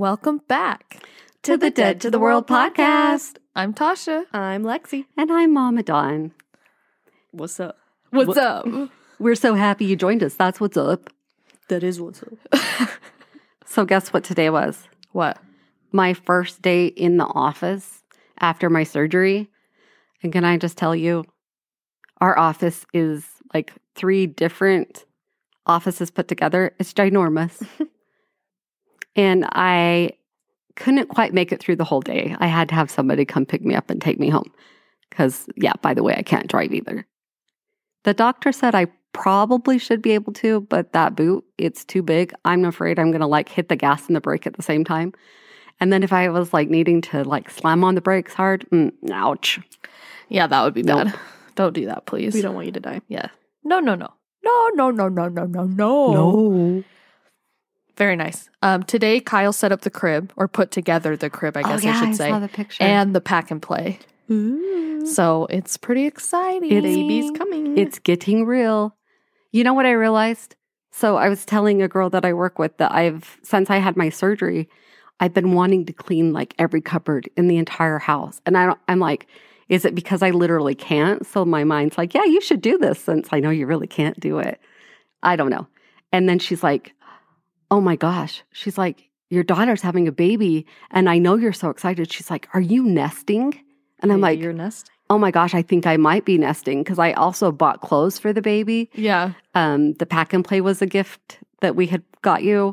Welcome back to the Dead to the World podcast. I'm Tasha. I'm Lexi. And I'm Mama Dawn. What's up? What's What- up? We're so happy you joined us. That's what's up. That is what's up. So, guess what today was? What? My first day in the office after my surgery. And can I just tell you, our office is like three different offices put together. It's ginormous. and I couldn't quite make it through the whole day. I had to have somebody come pick me up and take me home. Because, yeah, by the way, I can't drive either. The doctor said I probably should be able to, but that boot, it's too big. I'm afraid I'm going to like hit the gas and the brake at the same time. And then if I was like needing to like slam on the brakes hard, mm, ouch. Yeah, that would be Nope. bad. Don't do that, please. We don't want you to die. Yeah. No, no, no. No, no, no, no, no, no, no. Very nice. Um, today, Kyle set up the crib or put together the crib, I guess oh, yeah, I should say, saw the picture. and the pack and play. Ooh. So it's pretty exciting. It's- Baby's coming. it's getting real. You know what I realized? So I was telling a girl that I work with that I've since I had my surgery, I've been wanting to clean like every cupboard in the entire house. And I don't, I'm like, is it because I literally can't? So my mind's like, yeah, you should do this since I know you really can't do it. I don't know. And then she's like, oh my gosh. She's like, your daughter's having a baby. And I know you're so excited. She's like, are you nesting? And I'm Maybe like, your nest. oh my gosh, I think I might be nesting because I also bought clothes for the baby. Yeah. Um, the pack and play was a gift that we had got you.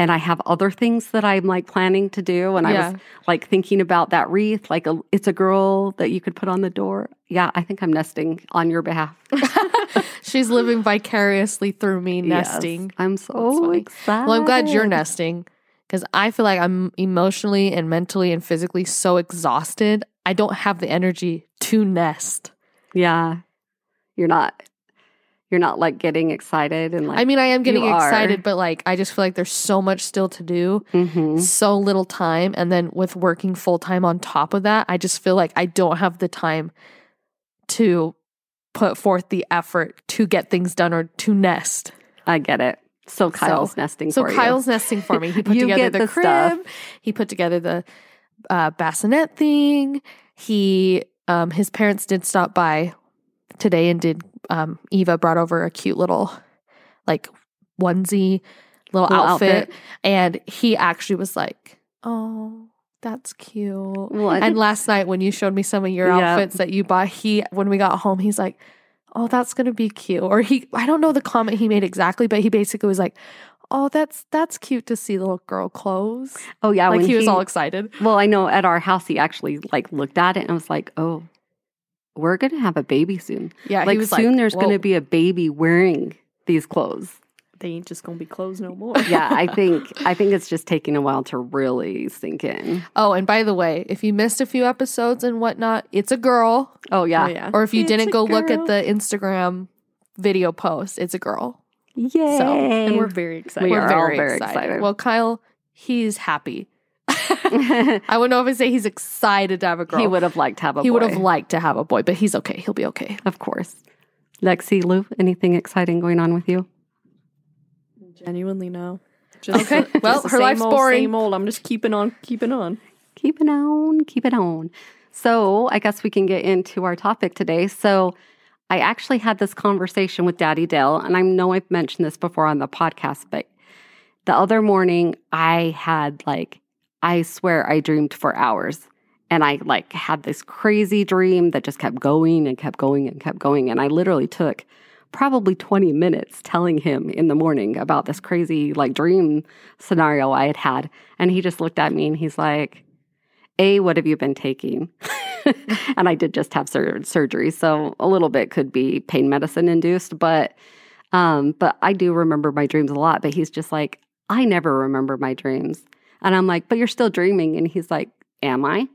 And I have other things that I'm like planning to do. And I Yeah. was like thinking about that wreath, like a, it's a girl that you could put on the door. Yeah, I think I'm nesting on your behalf. She's living vicariously through me Yes, nesting. I'm so excited. Well, I'm glad you're nesting because I feel like I'm emotionally and mentally and physically so exhausted. I don't have the energy to nest. Yeah. You're not, you're not like getting excited and like, I mean, I am getting are. excited, but like, I just feel like there's so much still to do, Mhm. so little time. And then with working full time on top of that, I just feel like I don't have the time to put forth the effort to get things done or to nest. I get it. So Kyle's nesting So for you. Kyle's nesting for me. He put together get the, the crib. stuff. He put together the uh, bassinet thing. He, um, his parents did stop by today and did. Um, Eva brought over a cute little, like onesie, little, Little outfit, outfit. and he actually was like, "Oh, that's cute." I and last night when you showed me some of your Yeah. outfits that you bought, he when we got home, he's like, "Oh, that's gonna be cute." Or he, I don't know the comment he made exactly, but he basically was like, "Oh, that's that's cute to see little girl clothes." oh yeah, like he was all excited. Well, I know at our house he actually like looked at it and was like, "Oh, we're gonna have a baby soon. Yeah, like he was soon like, there's gonna be a baby wearing these clothes." They ain't just gonna be clothes no more. Yeah, I think I think it's just taking a while to really sink in. Oh, and by the way, if you missed a few episodes and whatnot, it's a girl. Oh yeah, Oh, yeah. Or if you It's didn't a go look at the Instagram video post, it's a girl. yay! and we're very excited. We We're are all very, very excited. excited. Well, Kyle, he's happy. I would know if I say he's excited to have a girl. he would have liked to have a. He would have boy. liked to have a boy, but he's okay. He'll be okay. of course. Lexi, Lou, anything exciting going on with you? Genuinely no. Just Okay. the- Well, just her life's old, boring. Same old. I'm just keeping on, keeping on. Keeping on, keep it on. So, I guess we can get into our topic today. So, I actually had this conversation with Daddy Dale, and I know I've mentioned this before on the podcast, but the other morning I had like, I swear I dreamed for hours. And I like had this crazy dream that just kept going and kept going and kept going. And I literally took probably 20 minutes telling him in the morning about this crazy like dream scenario I had had. And he just looked at me and he's like, A, what have you been taking? and I did just have sur- surgery. So a little bit could be pain medicine induced, but um, but I do remember my dreams a lot. But he's just like, I never remember my dreams. And I'm like, but you're still dreaming. And he's like, Am I?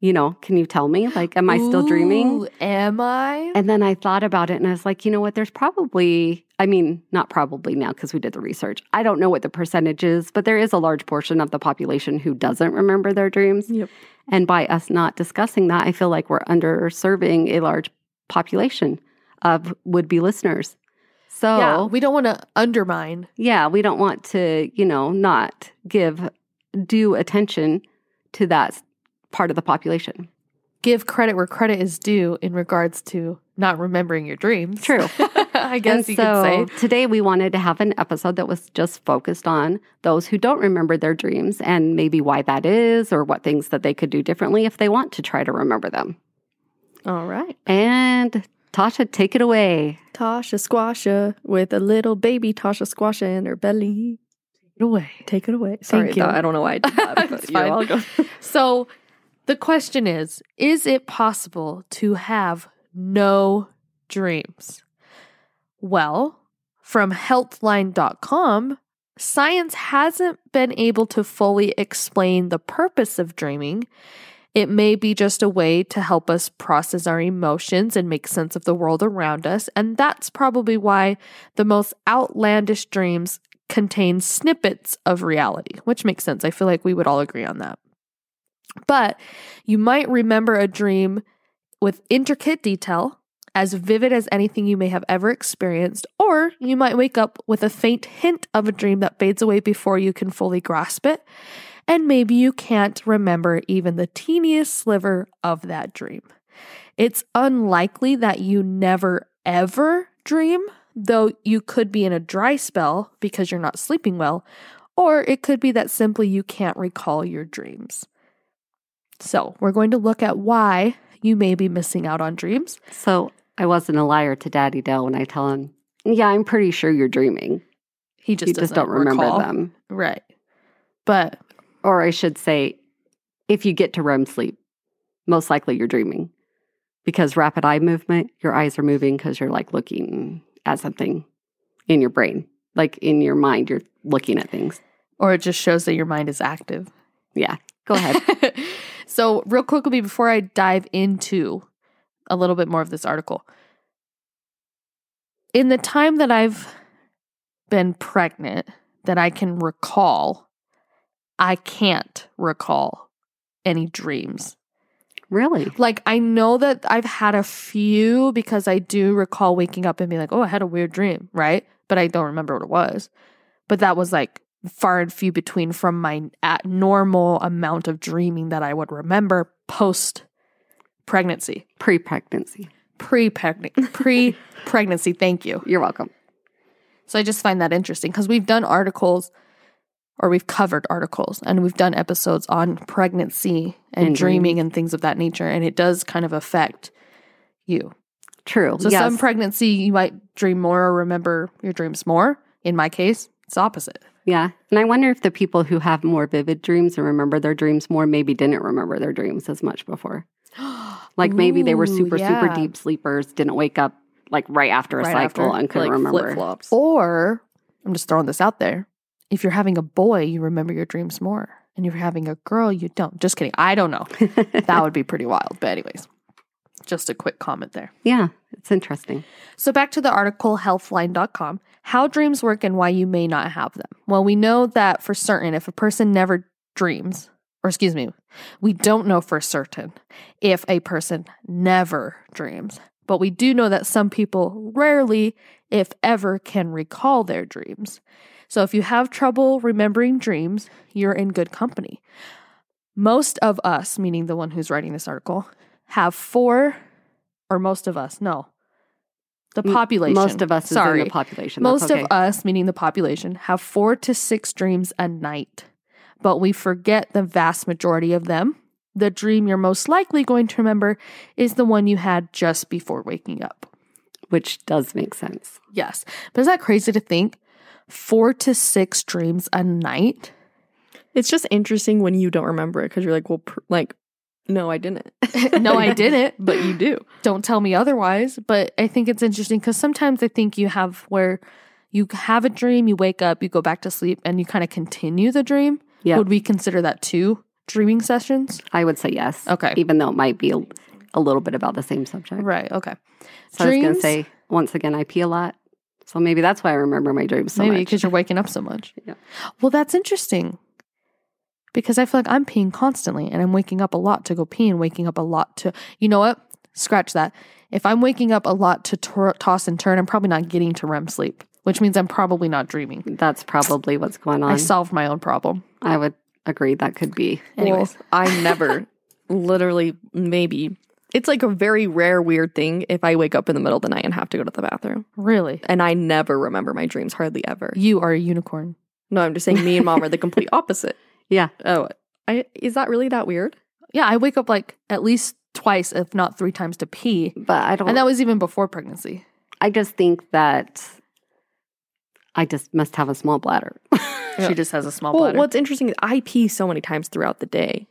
You know, can you tell me? Like, am I still dreaming? Am I? And then I thought about it and I was like, you know what? There's probably, I mean, not probably now because we did the research. I don't know what the percentage is, but there is a large portion of the population who doesn't remember their dreams. Yep. And by us not discussing that, I feel like we're underserving a large population of would be listeners. So, yeah, we don't want to undermine. yeah, we don't want to, you know, not give due attention to that part of the population. Give credit where credit is due in regards to not remembering your dreams. True. I guess and you so could say. today we wanted to have an episode that was just focused on those who don't remember their dreams and maybe why that is or what things that they could do differently if they want to try to remember them. All right. And Tasha, take it away. Tasha Squasha with a little baby Tasha Squasha in her belly. It away. Take it away. Sorry, you. that- I don't know why I did that. But you're welcome. So the question is Is it possible to have no dreams? Well, from healthline.com, science hasn't been able to fully explain the purpose of dreaming. It may be just a way to help us process our emotions and make sense of the world around us. And that's probably why the most outlandish dreams contain snippets of reality, which makes sense. I feel like we would all agree on that. But you might remember a dream with intricate detail, as vivid as anything you may have ever experienced, or you might wake up with a faint hint of a dream that fades away before you can fully grasp it. And maybe you can't remember even the teeniest sliver of that dream. It's unlikely that you never ever dream, though you could be in a dry spell because you're not sleeping well, or it could be that simply you can't recall your dreams. So, we're going to look at why you may be missing out on dreams. So I wasn't a liar to Daddy Dell when I tell him, yeah, I'm pretty sure you're dreaming. He just just doesn't don't remember recall. them. Right. But Or I should say, if you get to REM sleep, most likely you're dreaming. Because rapid eye movement, your eyes are moving because you're like looking at something in your brain. Like in your mind, you're looking at things. or it just shows that your mind is active. Yeah. Go ahead. so, real quickly before I dive into a little bit more of this article, in the time that I've been pregnant, that I can recall, I can't recall any dreams. Really? Like, I know that I've had a few because I do recall waking up and being like, oh, I had a weird dream, right? But I don't remember what it was. But that was like far and few between from my at normal amount of dreaming that I would remember post pregnancy, Pre pregnancy. pre-pregnancy, pre pregnancy. Thank you. You're welcome. So I just find that interesting because we've done articles or we've covered articles and we've done episodes on pregnancy and And dreaming and things of that nature. And it does kind of affect you. True. So yes. some pregnancy you might dream more or remember your dreams more. In my case, it's opposite. yeah. And I wonder if the people who have more vivid dreams and remember their dreams more maybe didn't remember their dreams as much before. Like maybe they were Ooh, super, super deep sleepers, didn't wake up like right after a Right cycle after, and couldn't like remember. flip flops. Or I'm just throwing this out there. If you're having a boy, you remember your dreams more. And if you're having a girl, you don't. Just kidding. I don't know. That would be pretty wild. But anyways, just a quick comment there. yeah, it's interesting. So back to the article healthline.com, how dreams work and why you may not have them. Well, we know that for certain if a person never dreams, or excuse me, we don't know for certain if a person never dreams. But we do know that some people rarely, if ever, can recall their dreams. So if you have trouble remembering dreams, you're in good company. Most of us, meaning the one who's writing this article, have four, or most of us, no, the population. Most of us sorry, is in the population. most okay. of us, meaning the population, have four to six dreams a night, but we forget the vast majority of them. The dream you're most likely going to remember is the one you had just before waking up. which does make sense. Yes. But is that crazy to think? Four to six dreams a night? It's just interesting when you don't remember it because you're like, well, pr- like, no, I didn't. no, I didn't. but you do. Don't tell me otherwise. But I think it's interesting because sometimes I think you have where you have a dream, you wake up, you go back to sleep, and you kind of continue the dream. Yeah, Would we consider that two dreaming sessions? I would say yes. Okay. Even though it might be a, a little bit about the same subject. Right. Okay. So I was going to Dreams- say, once again, I pee a lot. So maybe that's why I remember my dreams so much. Maybe because you're waking up so much. Yeah. Well, that's interesting. Because I feel like I'm peeing constantly and I'm waking up a lot to go pee and waking up a lot to, you know what? Scratch that. If I'm waking up a lot to tor- toss and turn, I'm probably not getting to REM sleep, which means I'm probably not dreaming. That's probably what's going on. I solved my own problem. I would agree that could be. Anyways. Well, I never, literally, maybe. It's like a very rare, weird thing if I wake up in the middle of the night and have to go to the bathroom. Really? And I never remember my dreams, hardly ever. You are a unicorn. No, I'm just saying me and mom are the complete opposite. Yeah. Oh, I, is that really that weird? Yeah, I wake up like at least twice, if not three times to pee. But I don't And that was even before pregnancy. I just think that I just must have a small bladder. She just has a small bladder. Well, bladder. what's interesting is I pee so many times throughout the day.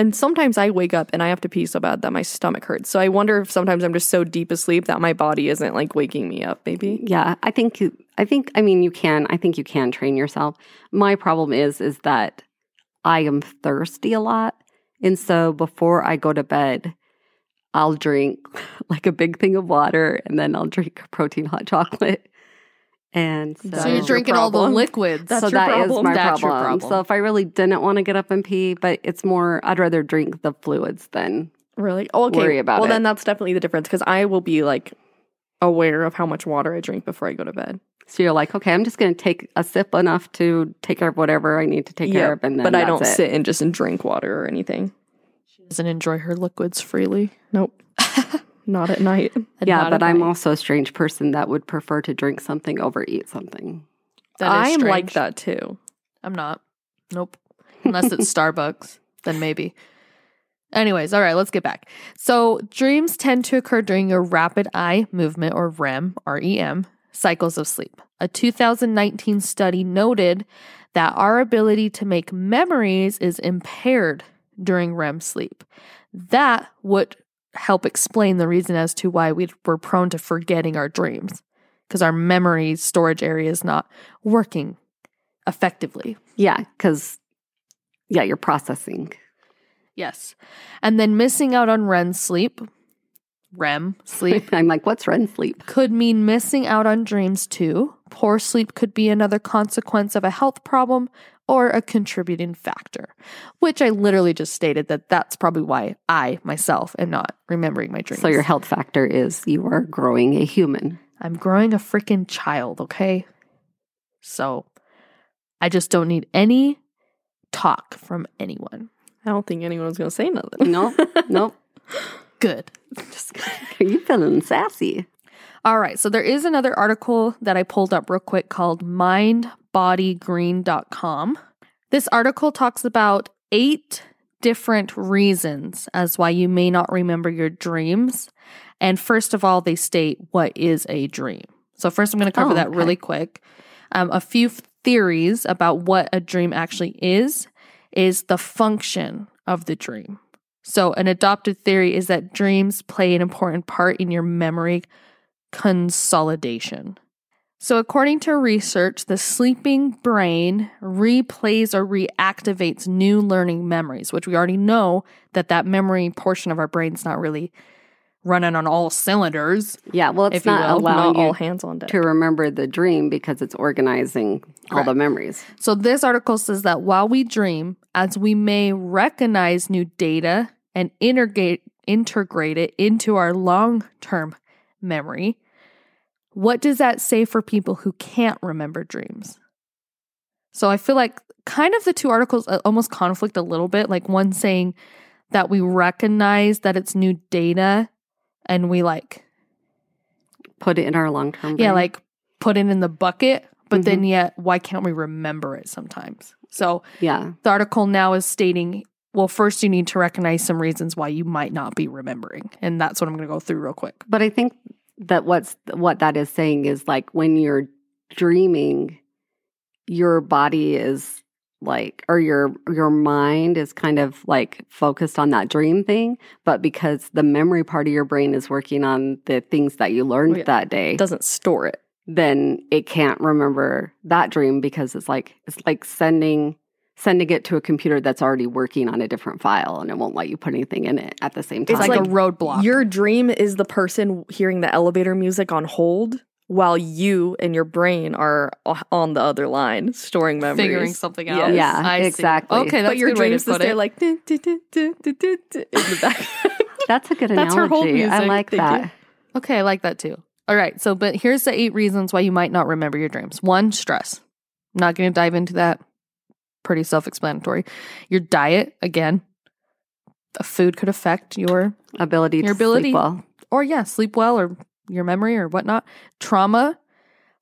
And sometimes I wake up and I have to pee so bad that my stomach hurts. So I wonder if sometimes I'm just so deep asleep that my body isn't like waking me up, maybe. yeah, I think I think I mean you can I think you can train yourself. My problem is is that I am thirsty a lot. And so before I go to bed, I'll drink like a big thing of water and then I'll drink protein hot chocolate. And so, So so you're is your drinking all the liquids. That's so your that is problem. my That's your problem. problem. So if I really didn't want to get up and pee, but it's more I'd rather drink the fluids than Really? Oh, okay. Worry about well, it. then that's definitely the difference because I will be like aware of how much water I drink before I go to bed. So you're like, okay, I'm just going to take a sip enough to take care of whatever I need to take care of, and then but I don't it. sit and just drink water or anything. She doesn't enjoy her liquids freely. Nope. Not at night. And Yeah, but at I'm night. also a strange person that would prefer to drink something over eat something. That is I am like that too. I'm not. Nope. Unless it's Starbucks, then maybe. Anyways, all right, let's get back. So, dreams tend to occur during your rapid eye movement or REM, REM, cycles of sleep. A 2019 study noted that our ability to make memories is impaired during REM sleep. That would help explain the reason as to why we were prone to forgetting our dreams because our memory storage area is not working effectively. Yeah, because yeah, you're processing. Yes. And then missing out on REM sleep, REM sleep, I'm like, what's REM sleep? could mean missing out on dreams too. Poor sleep could be another consequence of a health problem or a contributing factor, which I literally just stated that that's probably why I myself am not remembering my dreams. So your health factor is you are growing a human. I'm growing a freaking child, okay? So I just don't need any talk from anyone. I don't think anyone's going to say nothing. No, nope. Good. Just are you feeling sassy? All right. So there is another article that I pulled up real quick called mindbodygreen.com. This article talks about eight different reasons as why you may not remember your dreams. And first of all, they state what is a dream. So first, I'm going to cover Oh, that really quick. Um, a few theories about what a dream actually is is the function of the dream. So, an adopted theory is that dreams play an important part in your memory consolidation. So, according to research, the sleeping brain replays or reactivates new learning memories, which we already know that that memory portion of our brain's not really running on all cylinders. Yeah, well, it's If not will, allowing Not all you hands on deck. to remember the dream because it's organizing all the memories. So, this article says that while we dream, as we may recognize new data and integrate, integrate it into our long term memory, what does that say for people who can't remember dreams? So, I feel like kind of the two articles uh, almost conflict a little bit. Like one saying that we recognize that it's new data and we like, Put it in our long term. yeah, like put it in the bucket, but Mhm. then yet, why can't we remember it sometimes? So, yeah, the article now is stating well first you need to recognize some reasons why you might not be remembering and that's what i'm going to go through real quick but I think that what's what that is saying is like when you're dreaming, your body is like or your your mind is kind of like focused on that dream thing but because the memory part of your brain is working on the things that you learned Oh, yeah. that day doesn't store it. then it can't remember that dream because it's like it's like sending sending it to a computer that's already working on a different file and it won't let you put anything in it at the same time. it's like, like a roadblock Your dream is the person hearing the elevator music on hold while you and your brain are on the other line storing memories. figuring something out Yes. Yeah, I see. exactly. okay that's but your a good way to dreams put they're it like "Dun, dun, dun, dun, dun, dun, dun," in the back. That's a good That's her analogy. hold music. I like Thank that. you. okay i like that too all right so but here's the eight reasons why you might not remember your dreams one stress I'm not going to dive into that pretty self explanatory. Your diet, again, a food could affect your, Ability Your to ability- sleep well. or yeah, sleep well or your memory or whatnot. Trauma,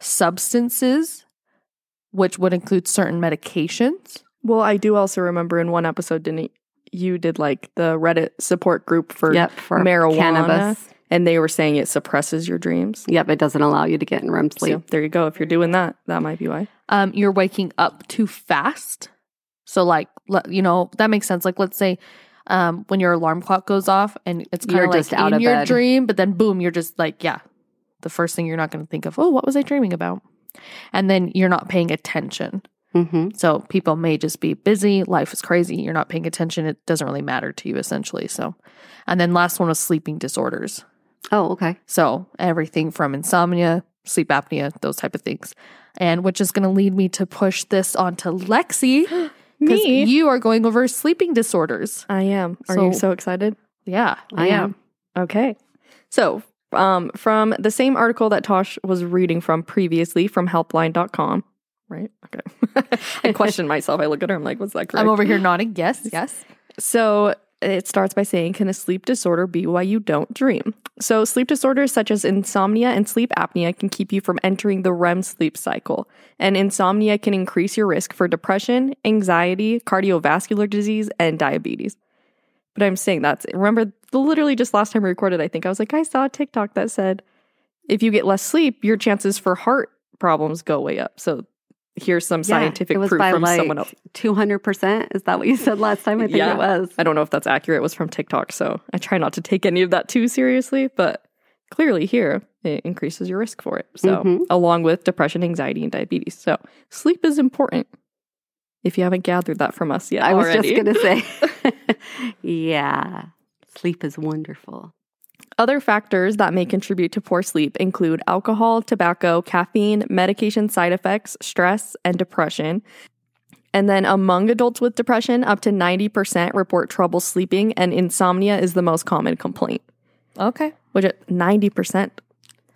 substances, which would include certain medications. Well, I do also remember in one episode, didn't you did like the Reddit support group for Yep, for marijuana, cannabis. And they were saying it suppresses your dreams. Yep, it doesn't allow you to get in REM sleep. So there you go. If you're doing that, that might be why. Um, you're waking up too fast. So, like, you know, that makes sense. Like, let's say um, when your alarm clock goes off and it's kind You're of like just out in your bed. dream, but then boom, you're just like, yeah, the first thing you're not going to think of, oh, what was I dreaming about? And then you're not paying attention. hmm So people may just be busy. Life is crazy. You're not paying attention. It doesn't really matter to you, essentially. So, and then last one was sleeping disorders. Oh, okay. So everything from insomnia, sleep apnea, those type of things. And which is going to lead me to push this onto Lexi because Me? you are going over sleeping disorders. I am. Are you So- so excited? Yeah, I am. Okay. So, um, from the same article that Tosh was reading from previously from healthline.com, right? Okay. I question myself. I look at her, I'm like, what's that correct? I'm over here nodding. Yes, yes. So it starts by saying, Can a sleep disorder be why you don't dream? So, sleep disorders such as insomnia and sleep apnea can keep you from entering the REM sleep cycle. And insomnia can increase your risk for depression, anxiety, cardiovascular disease, and diabetes. But I'm saying that's remember, literally just last time we recorded, I think I was like, I saw a TikTok that said, if you get less sleep, your chances for heart problems go way up. So, here's some Yeah, scientific was proof from like someone else. 200%. Is that what you said last time? I think Yeah. it was. I don't know if that's accurate. It was from TikTok, so I try not to take any of that too seriously, but clearly here it increases your risk for it. So, Mhm. along with depression, anxiety, and diabetes. So, sleep is important. If you haven't gathered that from us yet, I was already. just going to say. yeah. Sleep is wonderful. Other factors that may contribute to poor sleep include alcohol, tobacco, caffeine, medication side effects, stress, and depression. And then among adults with depression, up to 90% report trouble sleeping, and insomnia is the most common complaint. Okay. which at 90%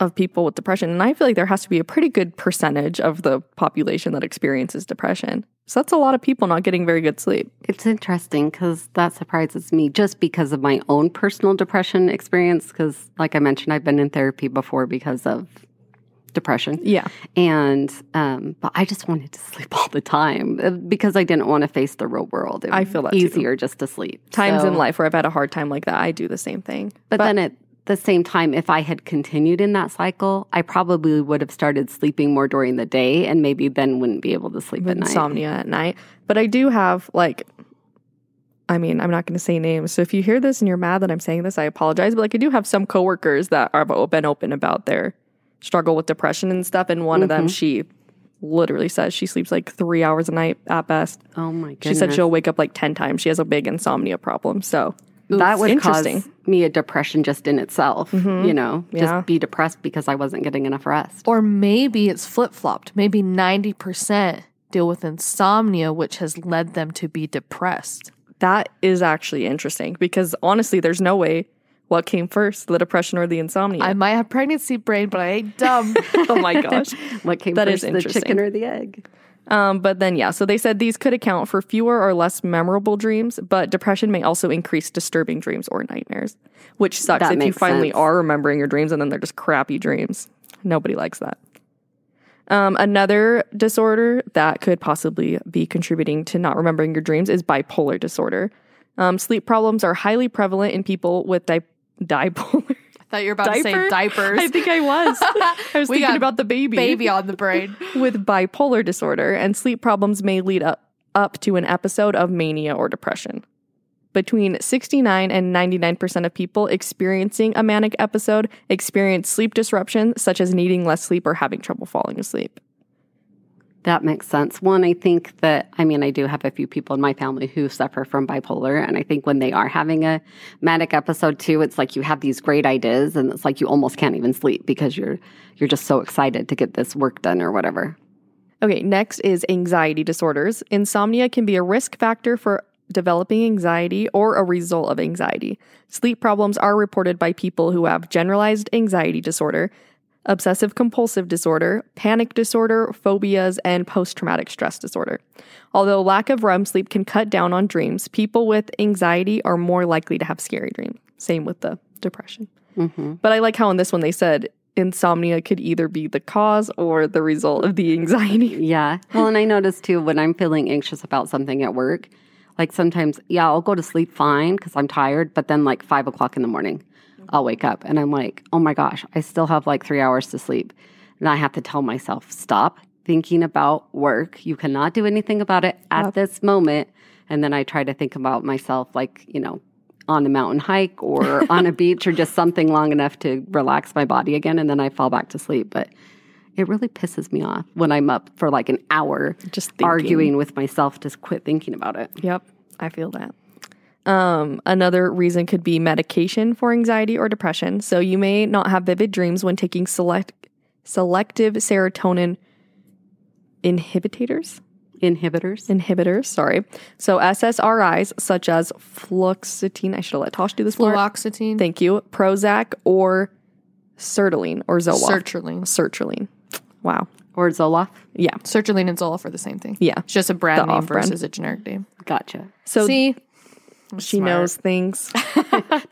of people with depression. And I feel like there has to be a pretty good percentage of the population that experiences depression. So that's a lot of people not getting very good sleep. It's interesting because that surprises me just because of my own personal depression experience. Because, like I mentioned, I've been in therapy before because of depression. Yeah. And, um, but I just wanted to sleep all the time uh, because I didn't want to face the real world. It I feel that too. easier just to sleep. Times So- in life where I've had a hard time like that, I do the same thing. But, then at the same time, if I had continued in that cycle, I probably would have started sleeping more during the day and maybe then wouldn't be able to sleep at night. insomnia at night. But I do have like I mean, I'm not going to say names. So if you hear this and you're mad that I'm saying this, I apologize. But like I do have some coworkers that are been open about their struggle with depression and stuff and one of them mm-hmm. she literally says she sleeps like 3 hours a night at best. Oh my goodness. She said she'll wake up like 10 times. She has a big insomnia problem. So that would cause me a depression just in itself, mm-hmm. you know, Yeah. just be depressed because I wasn't getting enough rest. Or maybe it's flip flopped. Maybe 90% deal with insomnia, which has led them to be depressed. that is actually interesting because honestly, there's no way what came first, the depression or the insomnia. I might have pregnancy brain, but I ain't dumb. oh my gosh. What came That is first, the interesting. chicken or the egg? Um, but then, yeah, so they said these could account for fewer or less memorable dreams, but depression may also increase disturbing dreams or nightmares, which sucks That if you finally sense. are remembering your dreams and then they're just crappy dreams. Nobody likes that. Um, another disorder that could possibly be contributing to not remembering your dreams is bipolar disorder. Um, sleep problems are highly prevalent in people with di- dipolar. I thought you were about to say diapers. I think I was. I was thinking about the baby. baby on the brain. with bipolar disorder, and sleep problems may lead up, up to an episode of mania or depression. Between 69 and 99% of people experiencing a manic episode experience sleep disruption, such as needing less sleep or having trouble falling asleep. That makes sense. One, I think that, I mean, I do have a few people in my family who suffer from bipolar. And I think when they are having a manic episode too, it's like you have these great ideas and it's like you almost can't even sleep because you're, you're just so excited to get this work done or whatever. Okay, next is anxiety disorders. Insomnia can be a risk factor for developing anxiety or a result of anxiety. Sleep problems are reported by people who have generalized anxiety disorder, obsessive compulsive disorder, panic disorder, phobias, and post traumatic stress disorder. Although lack of REM sleep can cut down on dreams, people with anxiety are more likely to have scary dreams. Same with the depression. Mm-hmm. But I like how in this one they said insomnia could either be the cause or the result of the anxiety. Yeah. Well, and I noticed too when I'm feeling anxious about something at work, like sometimes, yeah, I'll go to sleep fine because I'm tired, but then like five o'clock in the morning, I'll wake up and I'm like, oh my gosh, I still have like three hours to sleep. And I have to tell myself, stop thinking about work. You cannot do anything about it at Yep. this moment. And then I try to think about myself like, you know, on a mountain hike or on a beach or just something long enough to relax my body again. And then I fall back to sleep. But it really pisses me off when I'm up for like an hour Just thinking. arguing with myself to quit thinking about it. Yep, I feel that. Um, another reason could be medication for anxiety or depression. So you may not have vivid dreams when taking select selective serotonin inhibitors. Inhibitors. Inhibitors, sorry. So SSRIs such as fluoxetine. I should have let Tosh do this part. Fluoxetine. Thank you. Prozac or sertraline or Zoloft. Sertraline. sertraline. Wow. Or Zoloft. Yeah. Sertraline and Zoloft are the same thing. Yeah. It's just a brand The name versus a generic name. Gotcha. So See, she smart. knows things.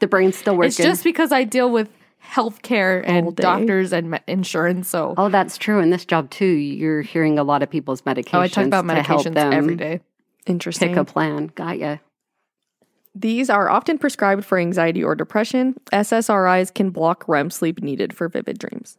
The brain's still working. it's just because I deal with healthcare All and doctors and me- insurance. So, Oh, that's true. In this job too, you're hearing a lot of people's medications. oh, I talk about to medications every day. Interesting. Pick a plan. Got ya. These are often prescribed for anxiety or depression. SSRIs can block REM sleep needed for vivid dreams.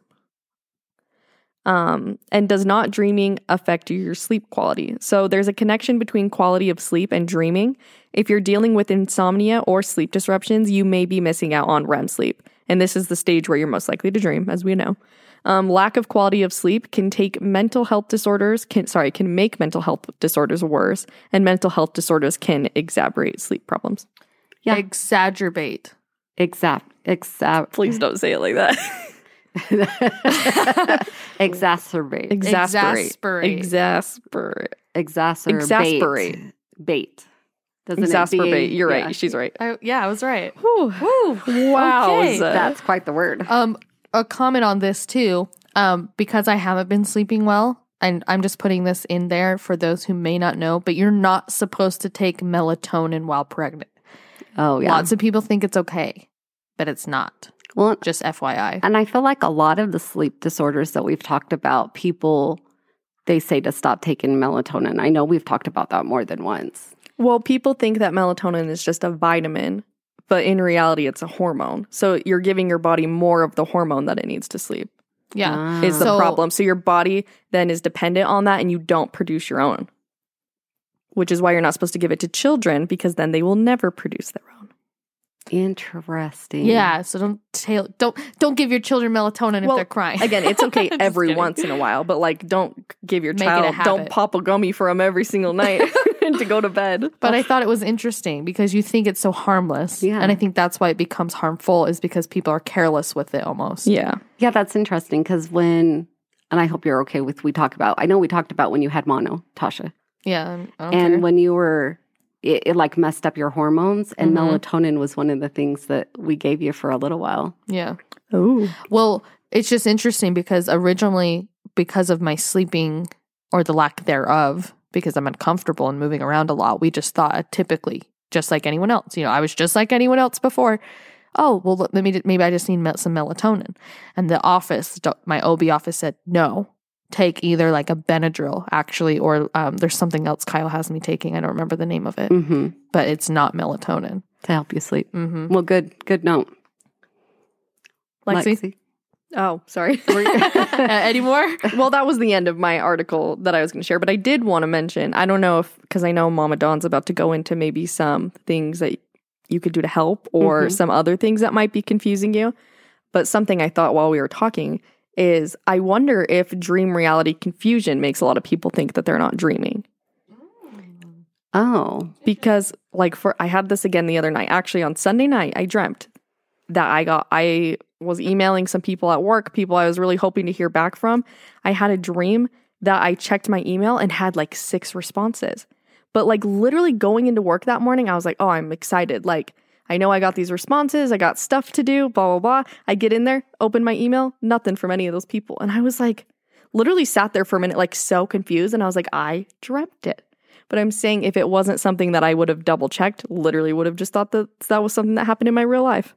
Um, and does not dreaming affect your sleep quality? So there's a connection between quality of sleep and dreaming. If you're dealing with insomnia or sleep disruptions, you may be missing out on REM sleep. And this is the stage where you're most likely to dream, as we know. Um, lack of quality of sleep can take mental health disorders, can sorry, can make mental health disorders worse, and mental health disorders can exacerbate sleep problems. Yeah. Exacerbate. Exact. Exact. Please don't say it like that. Exacerbate. Exasperate. Exasperate. Exasperate. Exacerbate. Exasperate. Bait. Doesn't it Exasperate. be- You're yeah. right. She's right. I, yeah, I was right. Whew. Woo. Wow. Okay. That's quite the word. Um, a comment on this too. Um, because I haven't been sleeping well, and I'm just putting this in there for those who may not know. But you're not supposed to take melatonin while pregnant. Oh, yeah. Lots of people think it's okay, but it's not. Well, Just FYI. and I feel like a lot of the sleep disorders that we've talked about, people they say to stop taking melatonin. I know we've talked about that more than once. Well, people think that melatonin is just a vitamin, but in reality, it's a hormone. So you're giving your body more of the hormone that it needs to sleep, Yeah. Ah. is the So- problem. So your body then is dependent on that and you don't produce your own, which is why you're not supposed to give it to children because then they will never produce their own. Interesting. Yeah. So don't tail, don't don't give your children melatonin Well, if they're crying. Again, it's okay every once in a while, but like don't give your Make child, don't pop a gummy for them every single night to go to bed. But I thought it was interesting because you think it's so harmless. Yeah. And I think that's why it becomes harmful is because people are careless with it almost. Yeah. Yeah, that's interesting because when, and I hope you're okay with, we talk about, I know we talked about when you had mono, Tasha, Yeah. I don't and care. when you were, it, it like messed up your hormones, and Mhm. melatonin was one of the things that we gave you for a little while. yeah. Ooh. Well, it's just interesting because originally, because of my sleeping or the lack thereof, because I'm uncomfortable and moving around a lot, we just thought typically just like anyone else. You know, I was just like anyone else before. Oh, well, let me, maybe I just need some melatonin. And the office, my OB office said, no, take either like a Benadryl actually, or um, there's something else Kyle has me taking. I don't remember the name of it, hmm but it's not melatonin. To help you sleep. hmm Well, good, good note. Lexi, Oh, sorry. uh, any more? well, that was the end of my article that I was going to share, but I did want to mention. I don't know if because I know Mama Dawn's about to go into maybe some things that you could do to help, or Mhm. some other things that might be confusing you. But something I thought while we were talking is I wonder if dream reality confusion makes a lot of people think that they're not dreaming. Oh, because like for I had this again the other night. Actually on Sunday night I dreamt that I got I was emailing some people at work, people I was really hoping to hear back from. I had a dream that I checked my email and had like six responses. But like literally going into work that morning, I was like, "Oh, I'm excited." Like I know I got these responses, I got stuff to do, blah, blah, blah. I get in there, open my email, nothing from any of those people. And I was like, literally sat there for a minute, like so confused. And I was like, I dreamt it. But I'm saying if it wasn't something that I would have double checked, literally would have just thought that that was something that happened in my real life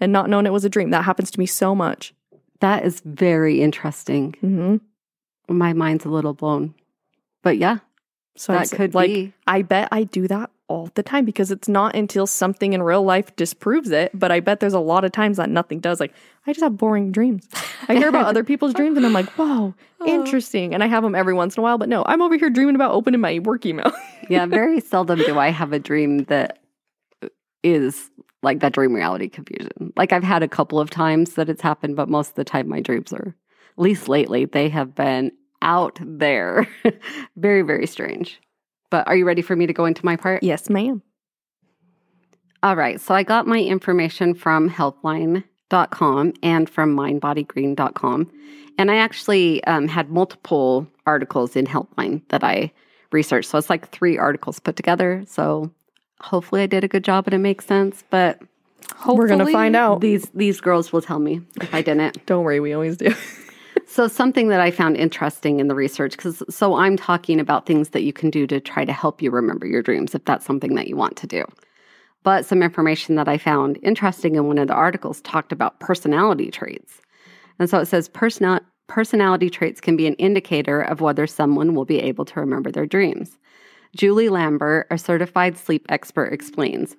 and not known it was a dream. That happens to me so much. That is very interesting. Mm-hmm. My mind's a little blown. But yeah, So that could like, be. I bet I do that all the time because it's not until something in real life disproves it. But I bet there's a lot of times that nothing does. Like, I just have boring dreams. I hear about other people's dreams and I'm like, whoa, oh. interesting. And I have them every once in a while. But no, I'm over here dreaming about opening my work email. yeah, very seldom do I have a dream that is like that dream reality confusion. Like I've had a couple of times that it's happened, but most of the time my dreams are, at least lately, they have been out there. very, very strange. But are you ready for me to go into my part? yes, ma'am. All right. So I got my information from healthline.com and from mindbodygreen.com. And I actually um, had multiple articles in Healthline that I researched. So it's like three articles put together. So hopefully I did a good job and it makes sense. But We're going to find out. these these girls will tell me if I didn't. Don't worry, we always do. So something that I found interesting in the research cuz so I'm talking about things that you can do to try to help you remember your dreams if that's something that you want to do. But some information that I found interesting in one of the articles talked about personality traits. And so it says personal personality traits can be an indicator of whether someone will be able to remember their dreams. Julie Lambert, a certified sleep expert, explains.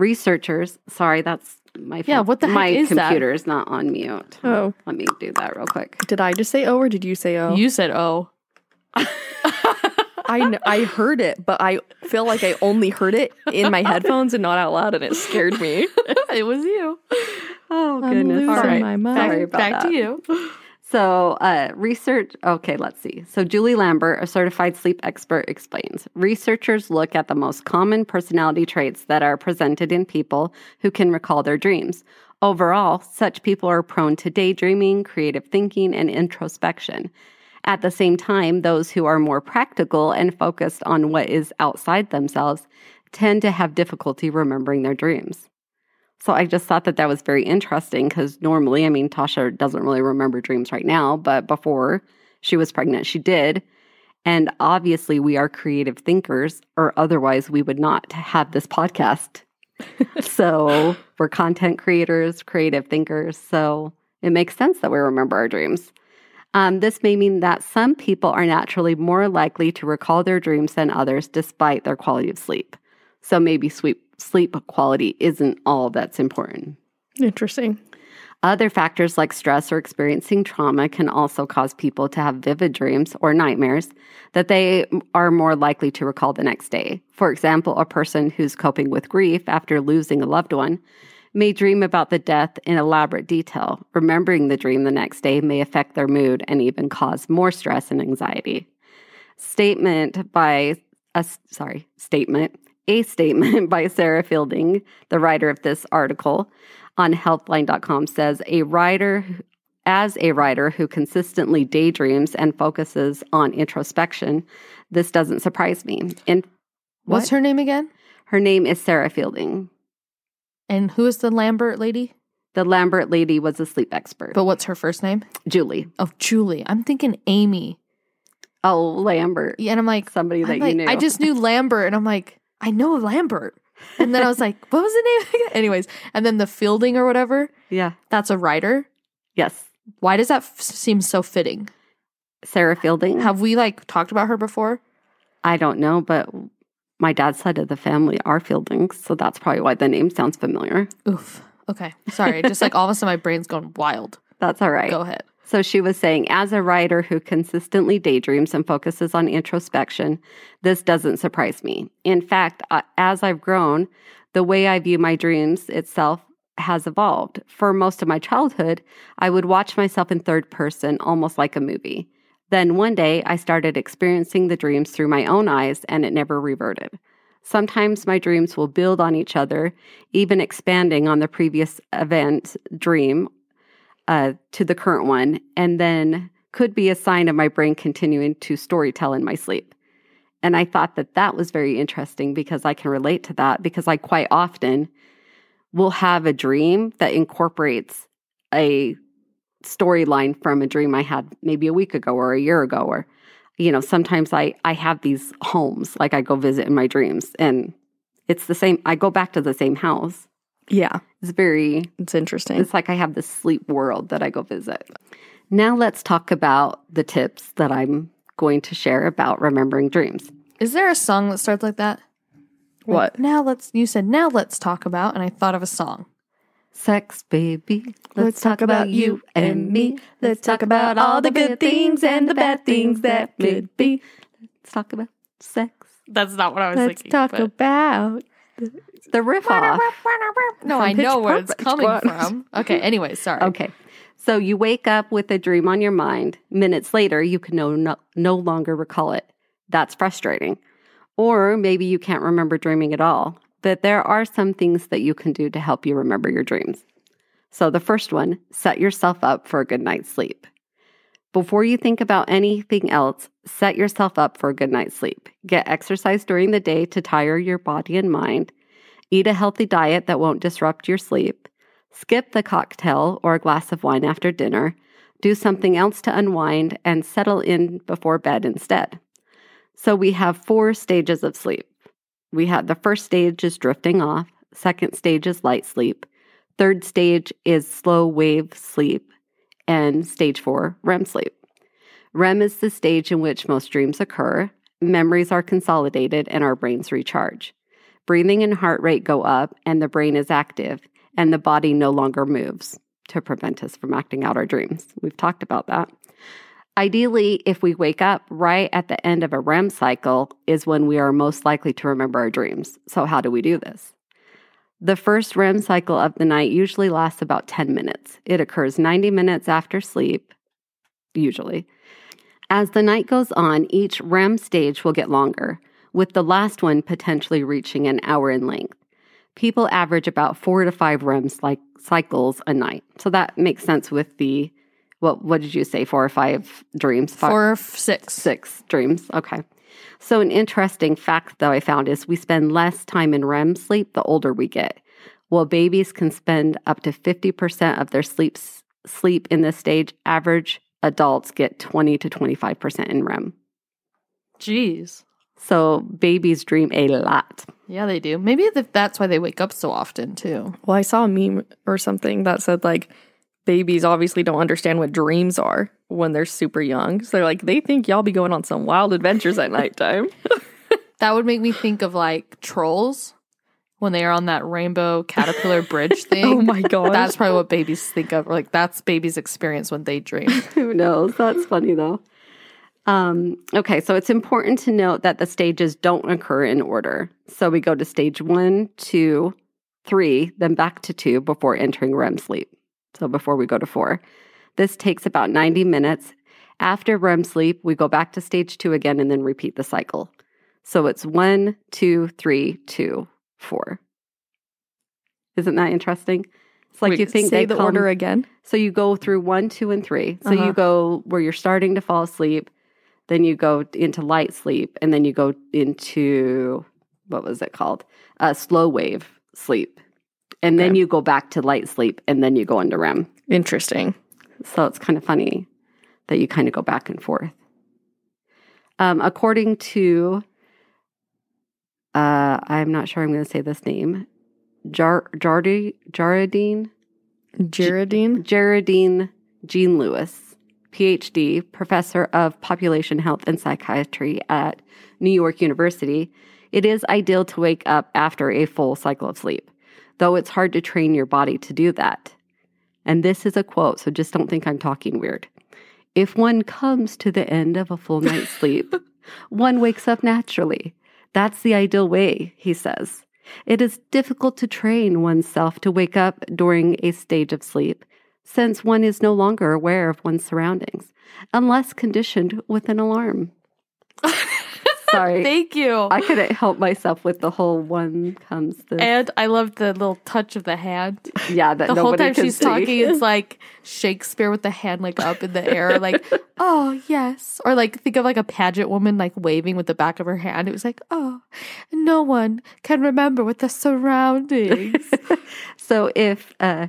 Researchers, sorry, that's my Yeah, what the heck my is that? computer is not on mute. Oh. Let me do that real quick. Did I just say oh or did you say oh? You said oh. I, kn- I heard it, but I feel like I only heard it in my headphones and not out loud, and it scared me. it was you. Oh I'm goodness! losing All right, my mind. sorry about Back that. to you. So, uh, research. Okay, let's see. So, Julie Lambert, a certified sleep expert, explains researchers look at the most common personality traits that are presented in people who can recall their dreams. Overall, such people are prone to daydreaming, creative thinking, and introspection. At the same time, those who are more practical and focused on what is outside themselves tend to have difficulty remembering their dreams. So I just thought that that was very interesting because normally, I mean, Tasha doesn't really remember dreams right now, but before she was pregnant, she did. And obviously, we are creative thinkers, or otherwise, we would not have this podcast. so we're content creators, creative thinkers. So it makes sense that we remember our dreams. Um, this may mean that some people are naturally more likely to recall their dreams than others despite their quality of sleep. So maybe sleep, sleep quality isn't all that's important. Interesting. Other factors like stress or experiencing trauma can also cause people to have vivid dreams or nightmares that they are more likely to recall the next day. For example, a person who's coping with grief after losing a loved one may dream about the death in elaborate detail. Remembering the dream the next day may affect their mood and even cause more stress and anxiety. Statement by uh, a sorry, statement, a statement by Sarah Fielding, the writer of this article on healthline.com says a writer as a writer who consistently daydreams and focuses on introspection, this doesn't surprise me. And What's her name again? her name is Sarah Fielding. And who is the Lambert lady? The Lambert lady was a sleep expert. But what's her first name? Julie. Oh, Julie. I'm thinking Amy. Oh, Lambert. Yeah, and I'm like, Somebody that I'm you like- knew. I just knew Lambert, and I'm like, I know Lambert. And then I was like, what was the name? Anyways, and then the Fielding or whatever, Yeah. that's a writer. Yes. Why does that f- seem so fitting? Sarah Fielding. Have we like talked about her before? I don't know, but my dad's side of the family are Fieldings, so that's probably why the name sounds familiar. Oof. Okay. Sorry. Just like all of a sudden my brain's going wild. That's all right. Go ahead. So she was saying, as a writer who consistently daydreams and focuses on introspection, this doesn't surprise me. In fact, uh, as I've grown, the way I view my dreams itself has evolved. For most of my childhood, I would watch myself in third person, almost like a movie. Then one day, I started experiencing the dreams through my own eyes, and it never reverted. Sometimes my dreams will build on each other, even expanding on the previous event dream uh, to the current one, and then could be a sign of my brain continuing to storytell in my sleep. And I thought that that was very interesting because I can relate to that because I quite often will have a dream that incorporates a storyline from a dream I had maybe a week ago or a year ago or you know sometimes I I have these homes like I go visit in my dreams and it's the same I go back to the same house. Yeah, It's very it's interesting. it's like I have this sleep world that I go visit. Now let's talk about the tips that I'm going to share about remembering dreams. Is there a song that starts like that? What? Now let's. You said now let's talk about, and I thought of a song. Sex, baby. Let's, talk about you and me. Let's talk about all the good things and the bad things that could be. Let's talk about sex. That's not what I was Let's talk about. The riff off. No, I know where it's coming from. Okay. Anyway, sorry. Okay. So you wake up with a dream on your mind. Minutes later, you can no, no, no longer recall it. That's frustrating. Or maybe you can't remember dreaming at all. But there are some things that you can do to help you remember your dreams. So the first one, set yourself up for a good night's sleep. Before you think about anything else, set yourself up for a good night's sleep. Get exercise during the day to tire your body and mind. Eat a healthy diet that won't disrupt your sleep. Skip the cocktail or a glass of wine after dinner. Do something else to unwind and settle in before bed instead. So we have four stages of sleep. We have the first stage is drifting off, second stage is light sleep, third stage is slow wave sleep, and stage four, REM sleep. REM is the stage in which most dreams occur, memories are consolidated, and our brains recharge. Breathing and heart rate go up, and the brain is active, and the body no longer moves to prevent us from acting out our dreams. We've talked about that. Ideally, if we wake up right at the end of a REM cycle, is when we are most likely to remember our dreams. So, how do we do this? The first REM cycle of the night usually lasts about 10 minutes. It occurs 90 minutes after sleep, usually. As the night goes on, each REM stage will get longer, with the last one potentially reaching an hour in length. People average about four to five REM like cycles a night. So that makes sense with the what what did you say? Four or five dreams? Five, Four, f- six. six dreams. Okay. So an interesting fact that I found is we spend less time in REM sleep the older we get. While babies can spend up to 50% of their sleep sleep in this stage, average adults get 20 to 25% in REM. Jeez. So babies dream a lot. Yeah, they do. Maybe that's why they wake up so often too. Well, I saw a meme or something that said like babies obviously don't understand what dreams are when they're super young. So they're like they think y'all be going on some wild adventures at nighttime. That would make me think of like trolls when they are on that rainbow caterpillar bridge thing. oh my god. That's probably what babies think of. Like that's babies' experience when they dream. Who knows? That's funny though. Um, okay, so it's important to note that the stages don't occur in order. So we go to stage one, two, three, then back to two before entering REM sleep. So before we go to four. This takes about 90 minutes. After REM sleep, we go back to stage two again and then repeat the cycle. So it's one, two, three, two, four. Isn't that interesting? It's like Wait, you think say they the come- order again. so you go through one, two, and three. So Uh-huh. you go where you're starting to fall asleep, then you go into light sleep, and then you go into what was it called? Uh, slow wave sleep. And then you go back to light sleep, and then you go into REM. Interesting. So it's kind of funny that you kind of go back and forth. Um, according to, uh, I'm not sure I'm going to say this name, Jar Jardi Jaradine Geraldine. Geraldine Jean Lewis, PhD, professor of population health and psychiatry at New York University, it is ideal to wake up after a full cycle of sleep, though it's hard to train your body to do that. And this is a quote, so just don't think I'm talking weird. If one comes to the end of a full night's sleep, one wakes up naturally. That's the ideal way, he says. It is difficult to train oneself to wake up during a stage of sleep, since one is no longer aware of one's surroundings, unless conditioned with an alarm. Sorry. Thank you. I couldn't help myself with the whole one comes this. and I love the little touch of the hand. yeah, that The whole time she's see. talking, it's like Shakespeare with the hand like up in the air, like, oh, yes. Or like, think of like a pageant woman like waving with the back of her hand. It was like, oh, no one can remember with the surroundings. so if uh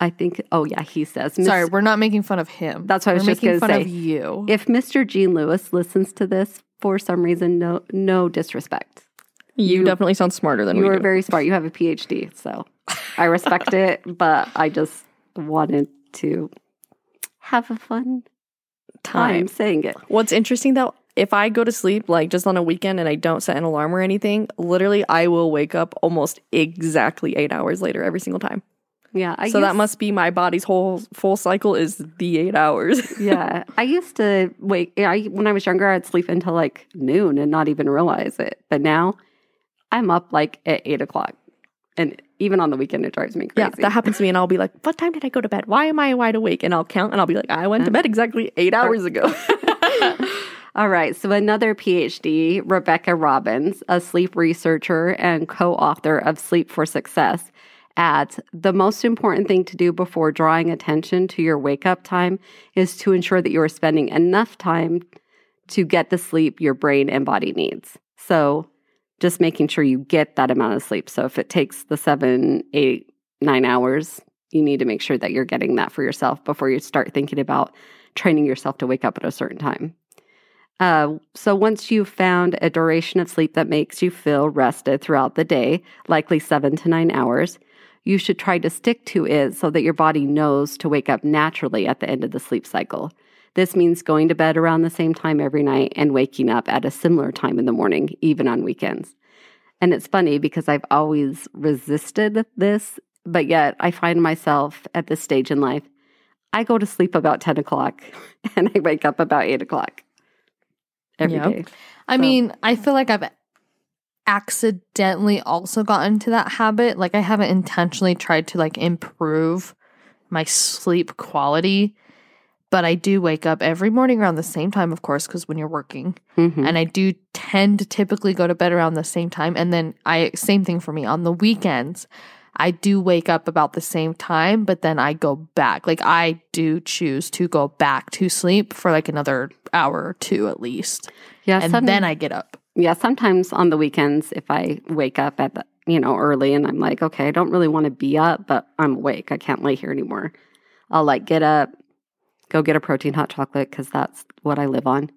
I think oh yeah, he says Sorry, we're not making fun of him. That's what I was we're just making gonna fun say. of you. if Mr. Gene Lewis listens to this for some reason, no no disrespect. You, You- definitely sound smarter than You we are do. very smart. You have a PhD, so I respect it, but I just wanted to have a fun time time. saying it. What's interesting though, if I go to sleep like just on a weekend and I don't set an alarm or anything, literally I will wake up almost exactly eight hours later every single time. Yeah, I so that must be my body's whole full cycle is the eight hours. yeah, I used to wait. I, when I was younger, I'd sleep until like noon and not even realize it. But now, I'm up like at eight o'clock, and even on the weekend, it drives me crazy. yeah, that happens to me, and I'll be like, "What time did I go to bed? Why am I wide awake?" And I'll count, and I'll be like, "I went to bed exactly eight hours ago." All right. So, another PhD, Rebecca Robbins, a sleep researcher and co author of Sleep for Success, adds the most important thing to do before drawing attention to your wake up time is to ensure that you are spending enough time to get the sleep your brain and body needs. So, just making sure you get that amount of sleep. So, if it takes the seven, eight, nine hours, you need to make sure that you're getting that for yourself before you start thinking about training yourself to wake up at a certain time. Uh, so once you've found a duration of sleep that makes you feel rested throughout the day, likely seven to nine hours, you should try to stick to it so that your body knows to wake up naturally at the end of the sleep cycle. This means going to bed around the same time every night and waking up at a similar time in the morning, even on weekends. And it's funny because I've always resisted this, but yet I find myself at this stage in life. I go to sleep about 10 o'clock and I wake up about 8 o'clock every day. Yep. I So- mean, I feel like I've accidentally also gotten into that habit. Like I haven't intentionally tried to like improve my sleep quality, but I do wake up every morning around the same time, of course, because when you're working, Mhm. and I do tend to typically go to bed around the same time. And then I same thing for me on the weekends. I do wake up about the same time, but then I go back. Like I do choose to go back to sleep for like another hour or two at least. Yeah, and then I get up. Yeah, sometimes on the weekends if I wake up at the, you know, early and I'm like, okay, I don't really want to be up, but I'm awake. I can't lay here anymore. I'll like get up, go get a protein hot chocolate cuz that's what I live on.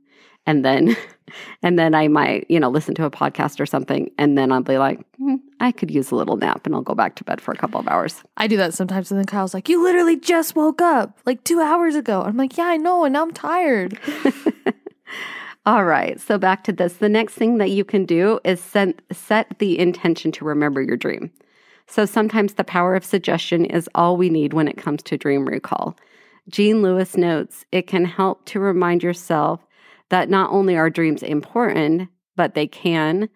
And then and then I might, you know, listen to a podcast or something and then I'll be like, "Hmm, I could use a little nap and I'll go back to bed for a couple of hours. I do that sometimes. And then Kyle's like, You literally just woke up like two hours ago. I'm like, Yeah, I know. And now I'm tired. All right. So back to this. The next thing that you can do is set, set the intention to remember your dream. So sometimes the power of suggestion is all we need when it comes to dream recall. Jean Lewis notes it can help to remind yourself that not only are dreams important, but they can,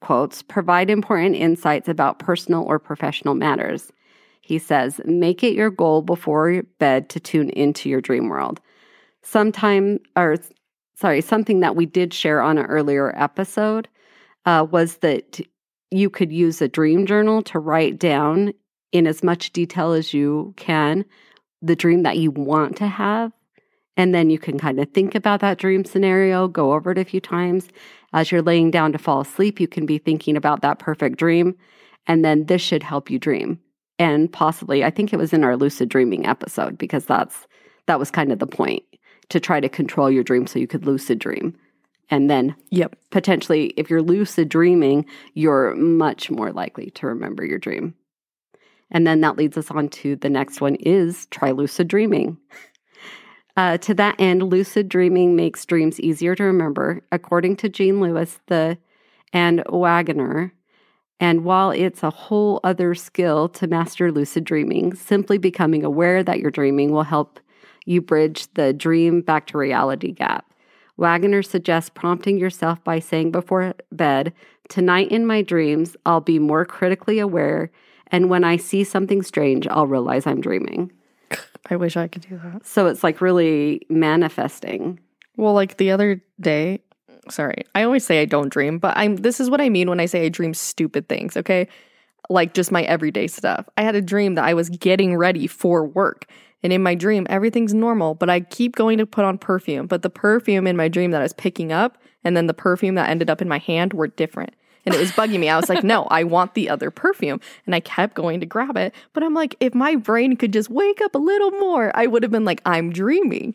quotes, provide important insights about personal or professional matters. He says, make it your goal before bed to tune into your dream world. Sometime, or sorry, something that we did share on an earlier episode uh, was that you could use a dream journal to write down in as much detail as you can the dream that you want to have. And then you can kind of think about that dream scenario, go over it a few times. As you're laying down to fall asleep, you can be thinking about that perfect dream. And then this should help you dream. And possibly, I think it was in our lucid dreaming episode because that's that was kind of the point to try to control your dream so you could lucid dream. And then Yep. potentially, if you're lucid dreaming, you're much more likely to remember your dream. And then that leads us on to the next one is try lucid dreaming. Uh, to that end, lucid dreaming makes dreams easier to remember, according to Jean Lewis the and Wagner. And while it's a whole other skill to master lucid dreaming, simply becoming aware that you're dreaming will help you bridge the dream back to reality gap. Wagner suggests prompting yourself by saying before bed, Tonight in my dreams, I'll be more critically aware, and when I see something strange, I'll realize I'm dreaming. I wish I could do that. So it's like really manifesting. Well, like the other day, sorry. I always say I don't dream, but I'm this is what I mean when I say I dream stupid things, okay? Like just my everyday stuff. I had a dream that I was getting ready for work. And in my dream, everything's normal, but I keep going to put on perfume. But the perfume in my dream that I was picking up and then the perfume that ended up in my hand were different. And it was bugging me. I was like, no, I want the other perfume. And I kept going to grab it. But I'm like, if my brain could just wake up a little more, I would have been like, I'm dreaming.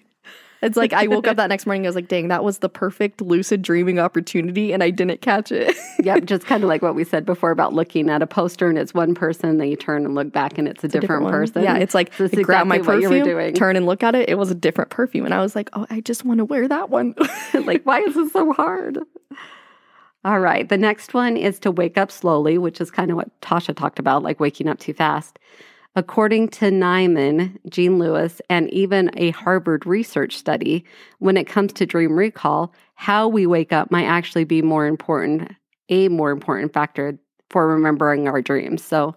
It's like I woke up that next morning. I was like, dang, that was the perfect lucid dreaming opportunity, and I didn't catch it. yep, just kind of like what we said before about looking at a poster and it's one person, then you turn and look back and it's a, It's a different, person. Yeah, it's like So it's grab my exactly perfume, doing. turn and look at it. It was a different perfume, and I was like, oh, I just want to wear that one. like, why is this so hard? All right. The next one is to wake up slowly, which is kind of what Tasha talked about, like waking up too fast. According to Naiman, Jean Lewis, and even a Harvard research study, when it comes to dream recall, how we wake up might actually be more important, a more important factor for remembering our dreams. So,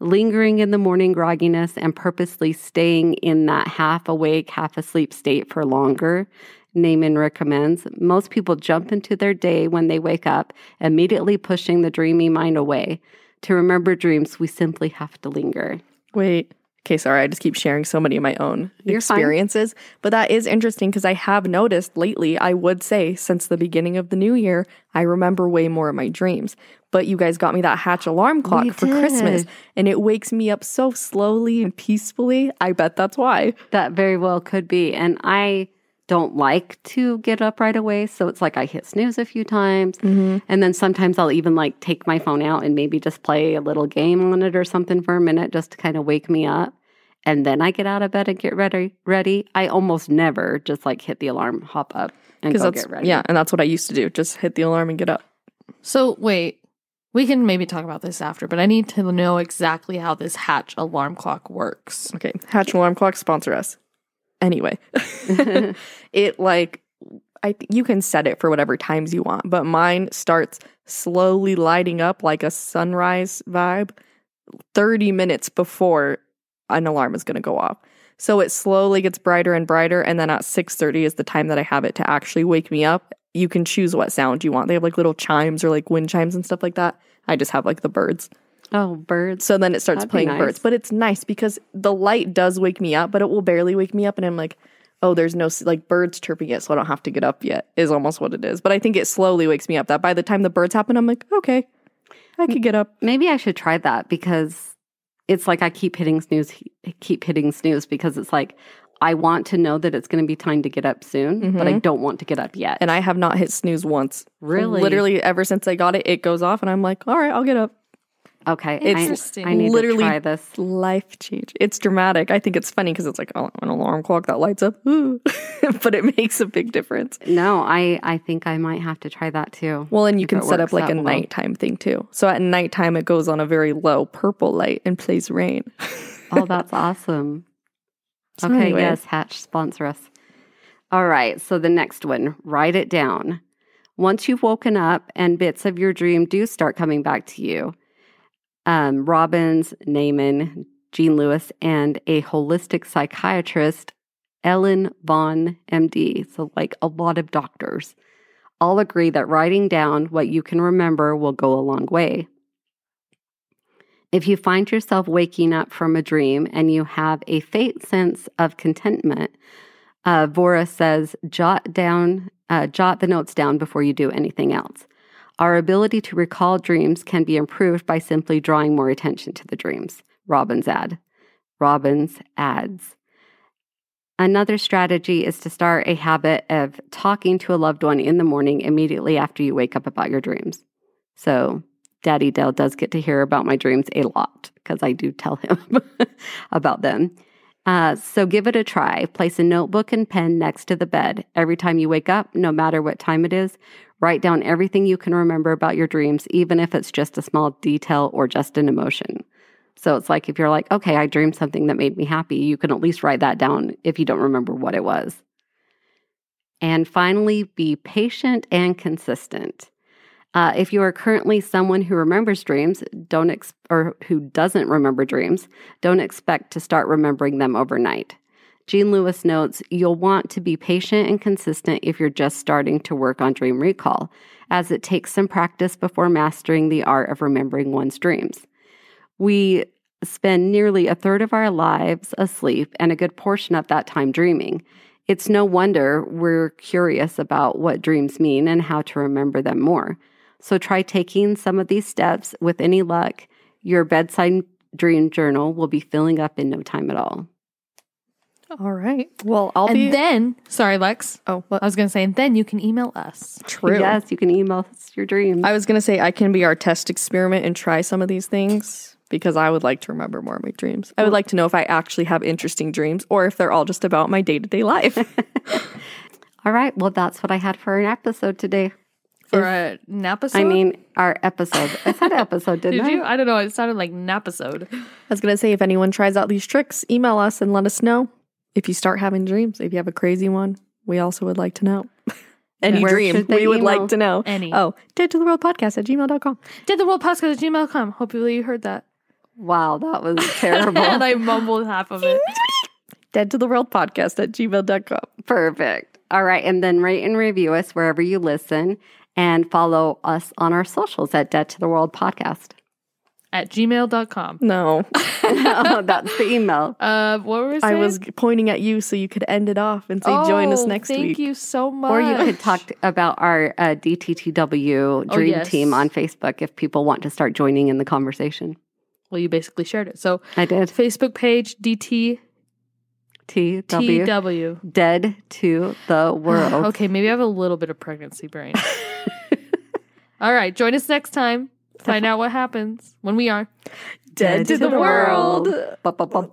lingering in the morning grogginess and purposely staying in that half awake, half asleep state for longer Naiman recommends. Most people jump into their day when they wake up, immediately pushing the dreamy mind away. To remember dreams, we simply have to linger. Wait. Okay, sorry. I just keep sharing so many of my own You're fine. experiences. But that is interesting because I have noticed lately, I would say since the beginning of the new year, I remember way more of my dreams. But you guys got me that hatch alarm clock We for Christmas and it wakes me up so slowly and peacefully. I bet that's why. That very well could be. And I don't like to get up right away. So it's like I hit snooze a few times. Mm-hmm. And then sometimes I'll even like take my phone out and maybe just play a little game on it or something for a minute just to kind of wake me up. And then I get out of bed and get ready. Ready. I almost never just like hit the alarm, hop up, and go that's get ready. yeah, and that's what I used to do. Just hit the alarm and get up. So wait, we can maybe talk about this after, but I need to know exactly how this hatch alarm clock works. Okay, Hatch Alarm Clock sponsor us. Anyway, it like I you can set it for whatever times you want, but mine starts slowly lighting up like a sunrise vibe 30 minutes before an alarm is going to go off. So it slowly gets brighter and brighter and then at 6:30 is the time that I have it to actually wake me up. You can choose what sound you want. They have like little chimes or like wind chimes and stuff like that. I just have like the birds. Oh, birds. So then it starts That'd playing nice. birds. But it's nice because the light does wake me up, but it will barely wake me up. And I'm like, oh, there's no like birds chirping yet, so I don't have to get up yet, is almost what it is. But I think it slowly wakes me up. That by the time the birds happen, I'm like, okay, I could get up. Maybe I should try that because it's like I keep hitting snooze, keep hitting snooze because it's like I want to know that it's going to be time to get up soon, but I mm-hmm. don't want to get up yet. And I have not hit snooze once. Really? Literally, ever since I got it, it goes off, and I'm like, all right, I'll get up. Okay, It's I- Interesting. I, need literally to try this. Life change. It's dramatic. I think it's funny because it's like oh, an alarm clock that lights up, but it makes a big difference. No, I I think I might have to try that too. Well, and you can set up like a well. nighttime thing too. So at nighttime, it goes on a very low purple light and plays rain. Oh, that's awesome. So okay, anyway. yes, Hatch sponsor us. All right, so the next one, write it down. Once you've woken up and bits of your dream do start coming back to you, um, Robbins, Naiman, Jean Lewis, and a holistic psychiatrist, Ellen Vora, MD, so like a lot of doctors, all agree that writing down what you can remember will go a long way. If you find yourself waking up from a dream and you have a faint sense of contentment, uh, Vora says, jot down, uh, jot the notes down before you do anything else. Our ability to recall dreams can be improved by simply drawing more attention to the dreams. Robbins ad. Robbins adds. Another strategy is to start a habit of talking to a loved one in the morning immediately after you wake up about your dreams. So, Daddy Dell does get to hear about my dreams a lot because I do tell him about them. Uh, so, give it a try. Place a notebook and pen next to the bed. Every time you wake up, no matter what time it is, write down everything you can remember about your dreams, even if it's just a small detail or just an emotion. So it's like if you're like, okay, I dreamed something that made me happy, you can at least write that down if you don't remember what it was. And finally, be patient and consistent. Uh, if you are currently someone who remembers dreams, don't ex- or who doesn't remember dreams, don't expect to start remembering them overnight. Jean Lewis notes you'll want to be patient and consistent if you're just starting to work on dream recall, as it takes some practice before mastering the art of remembering one's dreams. We spend nearly a third of our lives asleep and a good portion of that time dreaming. It's no wonder we're curious about what dreams mean and how to remember them more. So try taking some of these steps. With any luck, your bedside dream journal will be filling up in no time at all. All right. Well, I'll and be then, sorry, Lex. Oh, what? I was going to say, and then you can email us. true. Yes, you can email us your dreams. I was gonna say I can be our test experiment and try some of these things because I would like to remember more of my dreams. I would like to know if I actually have interesting dreams or if they're all just about my day to day life. all right. Well, that's what I had for an episode today. For a napisode? I mean, our episode. I said episode, didn't did I? you? I don't know. It sounded like napisode. I was gonna say if anyone tries out these tricks, email us and let us know if you start having dreams. If you have a crazy one, we also would like to know. Any Where dream, should they we would email? like to know. Any. Oh, dead to the world podcast at gmail.com. Did the world podcast at gmail.com. Hopefully you heard that. Wow, that was terrible. and I mumbled half of it. Dead to the world podcast at gmail.com. Perfect. All right. And then rate and review us wherever you listen and follow us on our socials at Dead to the World Podcast. At gmail.com. No, oh, that's the email. Uh, what were we I saying? was pointing at you so you could end it off and say join us Oh, next thank week. Thank you so much. Or you could talk t- about our uh, DTTW Oh, Dream yes. Team on Facebook if people want to start joining in the conversation. Well, you basically shared it. So, I did. Facebook page DTTW. TW. Dead to the world. okay, maybe I have a little bit of pregnancy brain. All right, join us next time. Find out what happens when we are Dead to the world. Ba-ba-ba-ba.